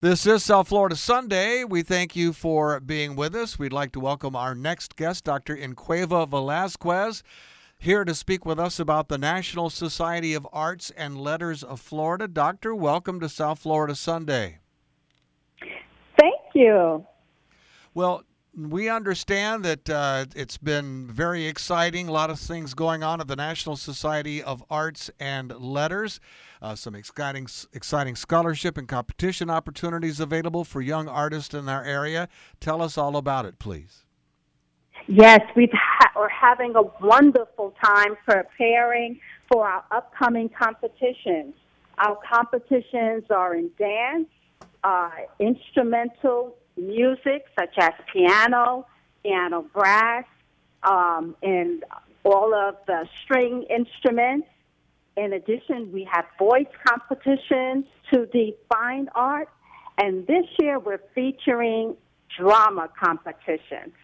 This is South Florida Sunday. We thank you for being with us. We'd like to welcome our next guest, Dr. Encueva Velasquez, here to speak with us about the National Society of Arts and Letters of Florida. Doctor, welcome to South Florida Sunday. Thank you. Well, we understand that uh, it's been very exciting. A lot of things going on at the National Society of Arts and Letters. Uh, some exciting, exciting scholarship and competition opportunities available for young artists in our area. Tell us all about it, please. Yes, we've ha- we're having a wonderful time preparing for our upcoming competitions. Our competitions are in dance, uh, instrumental, music such as piano, piano brass, um, and all of the string instruments. In addition, we have voice competitions to the fine art, and this year we're featuring drama competitions.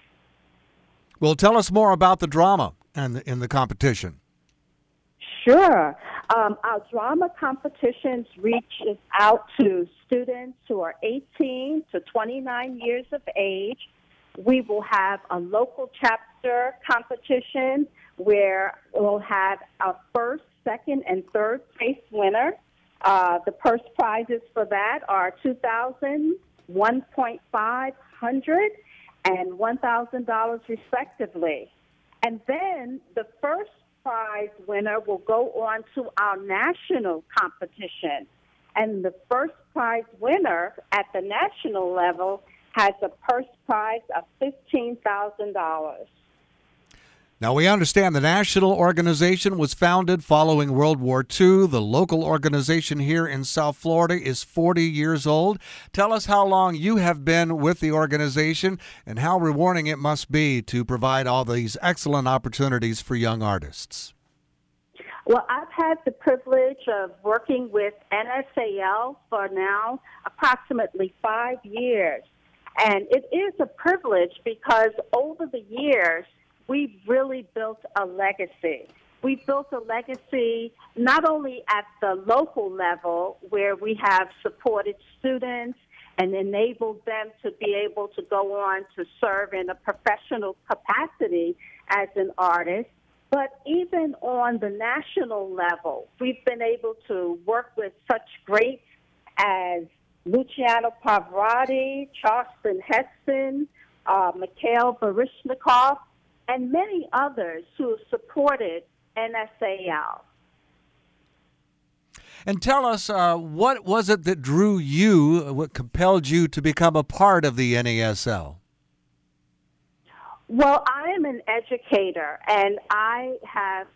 Well, tell us more about the drama and in the competition. Sure. Um, our drama competitions reaches out to students who are 18 to 29 years of age. We will have a local chapter competition where we'll have a first, second, and third place winner. Uh, the purse prizes for that are 2000 $1.500 and $1,000 respectively. And then the first prize winner will go on to our national competition. And the first prize winner at the national level has a purse prize of $15,000. Now, we understand the national organization was founded following World War II. The local organization here in South Florida is 40 years old. Tell us how long you have been with the organization and how rewarding it must be to provide all these excellent opportunities for young artists. Well, I've had the privilege of working with NSAL for now approximately five years. And it is a privilege because over the years, we've really built a legacy. We've built a legacy not only at the local level where we have supported students and enabled them to be able to go on to serve in a professional capacity as an artist, but even on the national level, we've been able to work with such greats as Luciano Pavarotti, Charlton Heston, uh, Mikhail Baryshnikov, and many others who supported NSAL. And tell us, uh, what was it that drew you, what compelled you to become a part of the NASL? Well, I am an educator, and I have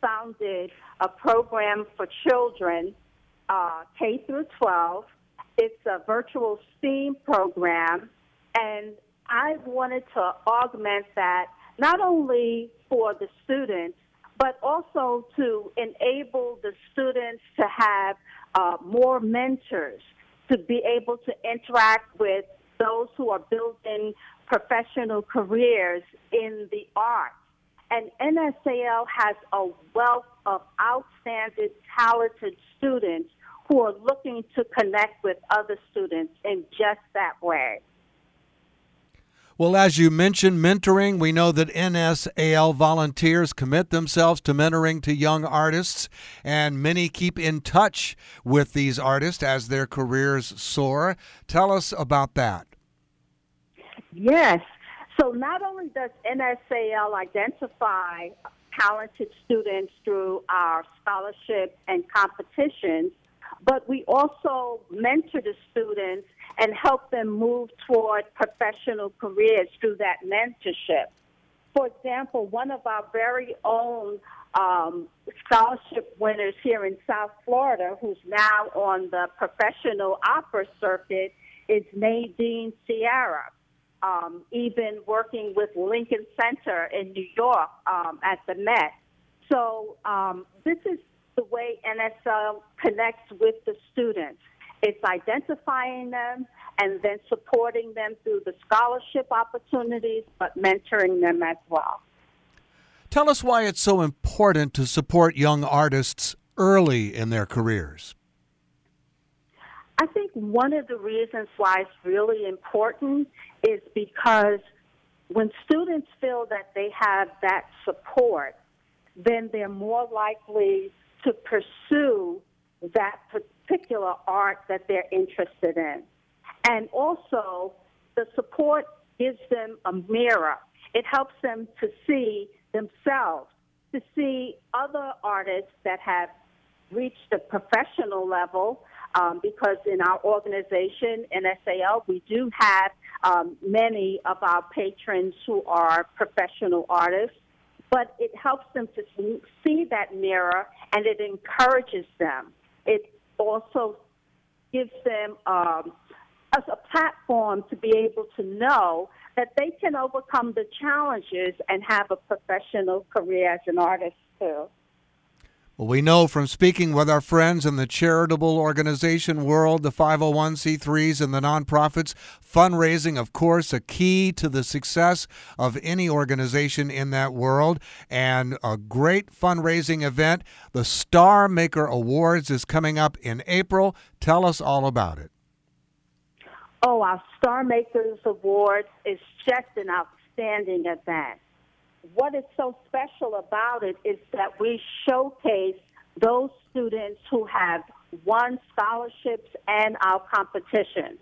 founded a program for children, uh, K through 12. It's a virtual STEAM program, and I wanted to augment that not only for the students, but also to enable the students to have uh, more mentors, to be able to interact with those who are building professional careers in the arts. And NSAL has a wealth of outstanding, talented students who are looking to connect with other students in just that way. Well, as you mentioned, mentoring, we know that NSAL volunteers commit themselves to mentoring to young artists, and many keep in touch with these artists as their careers soar. Tell us about that. Yes. So, not only does NSAL identify talented students through our scholarship and competitions, but we also mentor the students and help them move toward professional careers through that mentorship. For example, one of our very own um, scholarship winners here in South Florida, who's now on the professional opera circuit, is Nadine Sierra. Um, even working with Lincoln Center in New York um, at the Met. So um, this is the way NSL connects with the students. It's identifying them and then supporting them through the scholarship opportunities, but mentoring them as well. Tell us why it's so important to support young artists early in their careers. I think one of the reasons why it's really important is because when students feel that they have that support, then they're more likely to pursue that particular art that they're interested in. And also, the support gives them a mirror. It helps them to see themselves, to see other artists that have reached a professional level. Um, because in our organization, NSAL, we do have um, many of our patrons who are professional artists, but it helps them to see that mirror and it encourages them. It also gives them um, a, a platform to be able to know that they can overcome the challenges and have a professional career as an artist too. Well, we know from speaking with our friends in the charitable organization world, the 501c3s and the nonprofits, fundraising, of course, a key to the success of any organization in that world. And a great fundraising event, the Star Maker Awards, is coming up in April. Tell us all about it. Oh, our Star Makers Awards is just an outstanding event what is so special about it is that we showcase those students who have won scholarships and our competitions.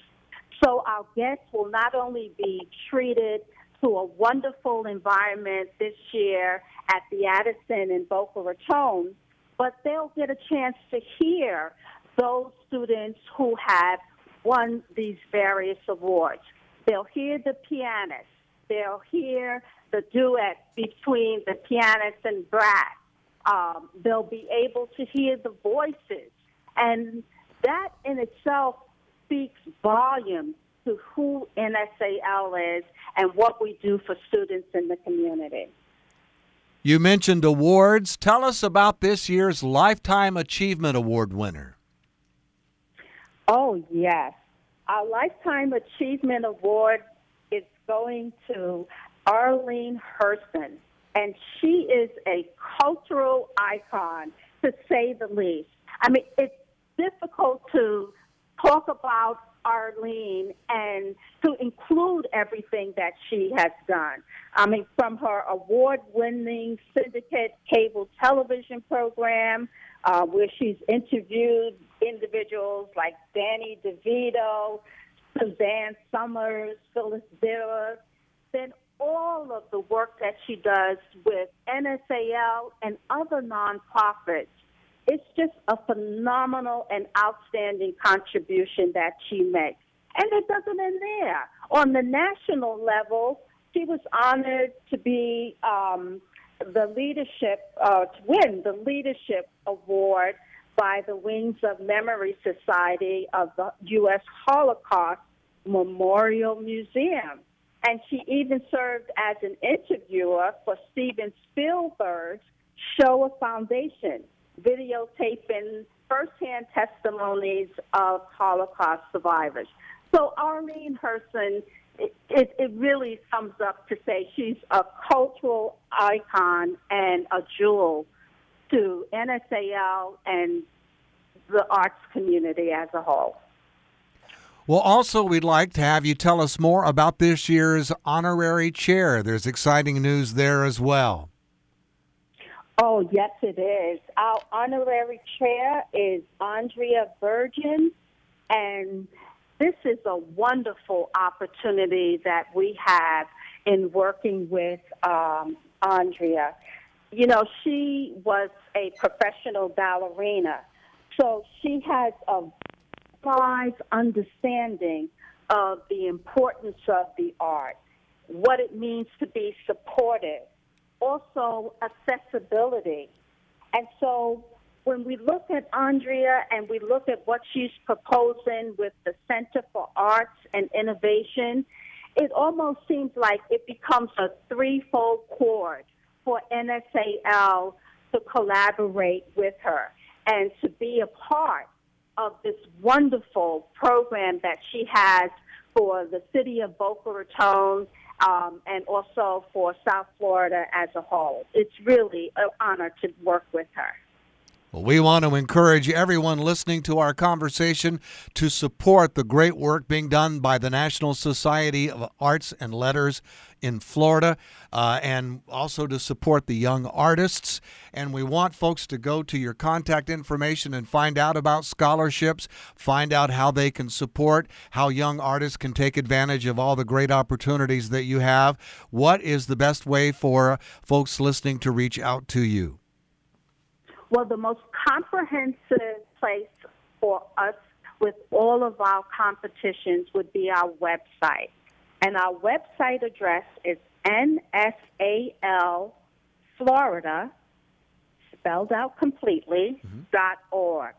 So our guests will not only be treated to a wonderful environment this year at the Addison in Boca Raton, but they'll get a chance to hear those students who have won these various awards. They'll hear the pianist. They'll hear the duet between the pianist and brass. Um, they'll be able to hear the voices. And that in itself speaks volumes to who NSAL is and what we do for students in the community. You mentioned awards. Tell us about this year's Lifetime Achievement Award winner. Oh, yes. Our Lifetime Achievement Award is going to Arlene Herson, and she is a cultural icon, to say the least. I mean, it's difficult to talk about Arlene and to include everything that she has done. I mean, from her award winning syndicate cable television program, uh, where she's interviewed individuals like Danny DeVito, Suzanne Somers, Phyllis Diller, then all of the work that she does with NSAL and other nonprofits. It's just a phenomenal and outstanding contribution that she makes. And it doesn't end there. On the national level, she was honored to be um, the leadership, uh, to win the leadership award by the Wings of Memory Society of the U.S. Holocaust Memorial Museum. And she even served as an interviewer for Steven Spielberg's Shoah Foundation, videotaping firsthand testimonies of Holocaust survivors. So Arlene Herson, it, it, it really sums up to say she's a cultural icon and a jewel to NSAL and the arts community as a whole. Well, also, we'd like to have you tell us more about this year's honorary chair. There's exciting news there as well. Oh, yes, it is. Our honorary chair is Andrea Virgin, and this is a wonderful opportunity that we have in working with um, Andrea. You know, she was a professional ballerina, so she has a understanding of the importance of the art, what it means to be supportive, also accessibility. And so when we look at Andrea and we look at what she's proposing with the Center for Arts and Innovation, it almost seems like it becomes a threefold cord for NSAL to collaborate with her and to be a part of this wonderful program that she has for the city of Boca Raton um, and also for South Florida as a whole. It's really an honor to work with her. Well, we want to encourage everyone listening to our conversation to support the great work being done by the National Society of Arts and Letters in Florida uh, and also to support the young artists. And we want folks to go to your contact information and find out about scholarships, find out how they can support, how young artists can take advantage of all the great opportunities that you have. What is the best way for folks listening to reach out to you? Well, the most comprehensive place for us with all of our competitions would be our website. And our website address is NSAL Florida, spelled out completely, mm-hmm. dot org.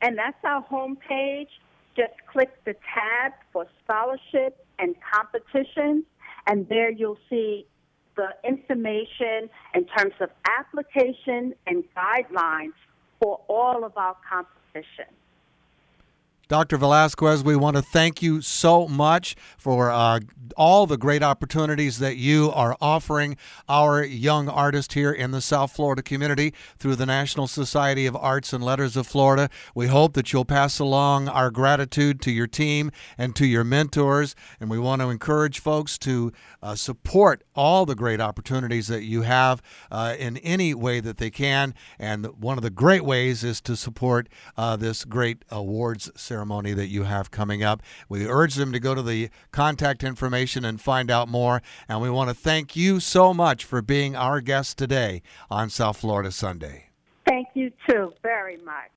And that's our homepage. Just click the tab for scholarship and competitions, and there you'll see the information in terms of application and guidelines for all of our competitions. Dr. Velasquez, we want to thank you so much for uh, all the great opportunities that you are offering our young artists here in the South Florida community through the National Society of Arts and Letters of Florida. We hope that you'll pass along our gratitude to your team and to your mentors. And we want to encourage folks to uh, support all the great opportunities that you have uh, in any way that they can. And one of the great ways is to support uh, this great awards ceremony that you have coming up. We urge them to go to the contact information and find out more. And we want to thank you so much for being our guest today on South Florida Sunday. Thank you too very much.